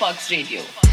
Fox Radio.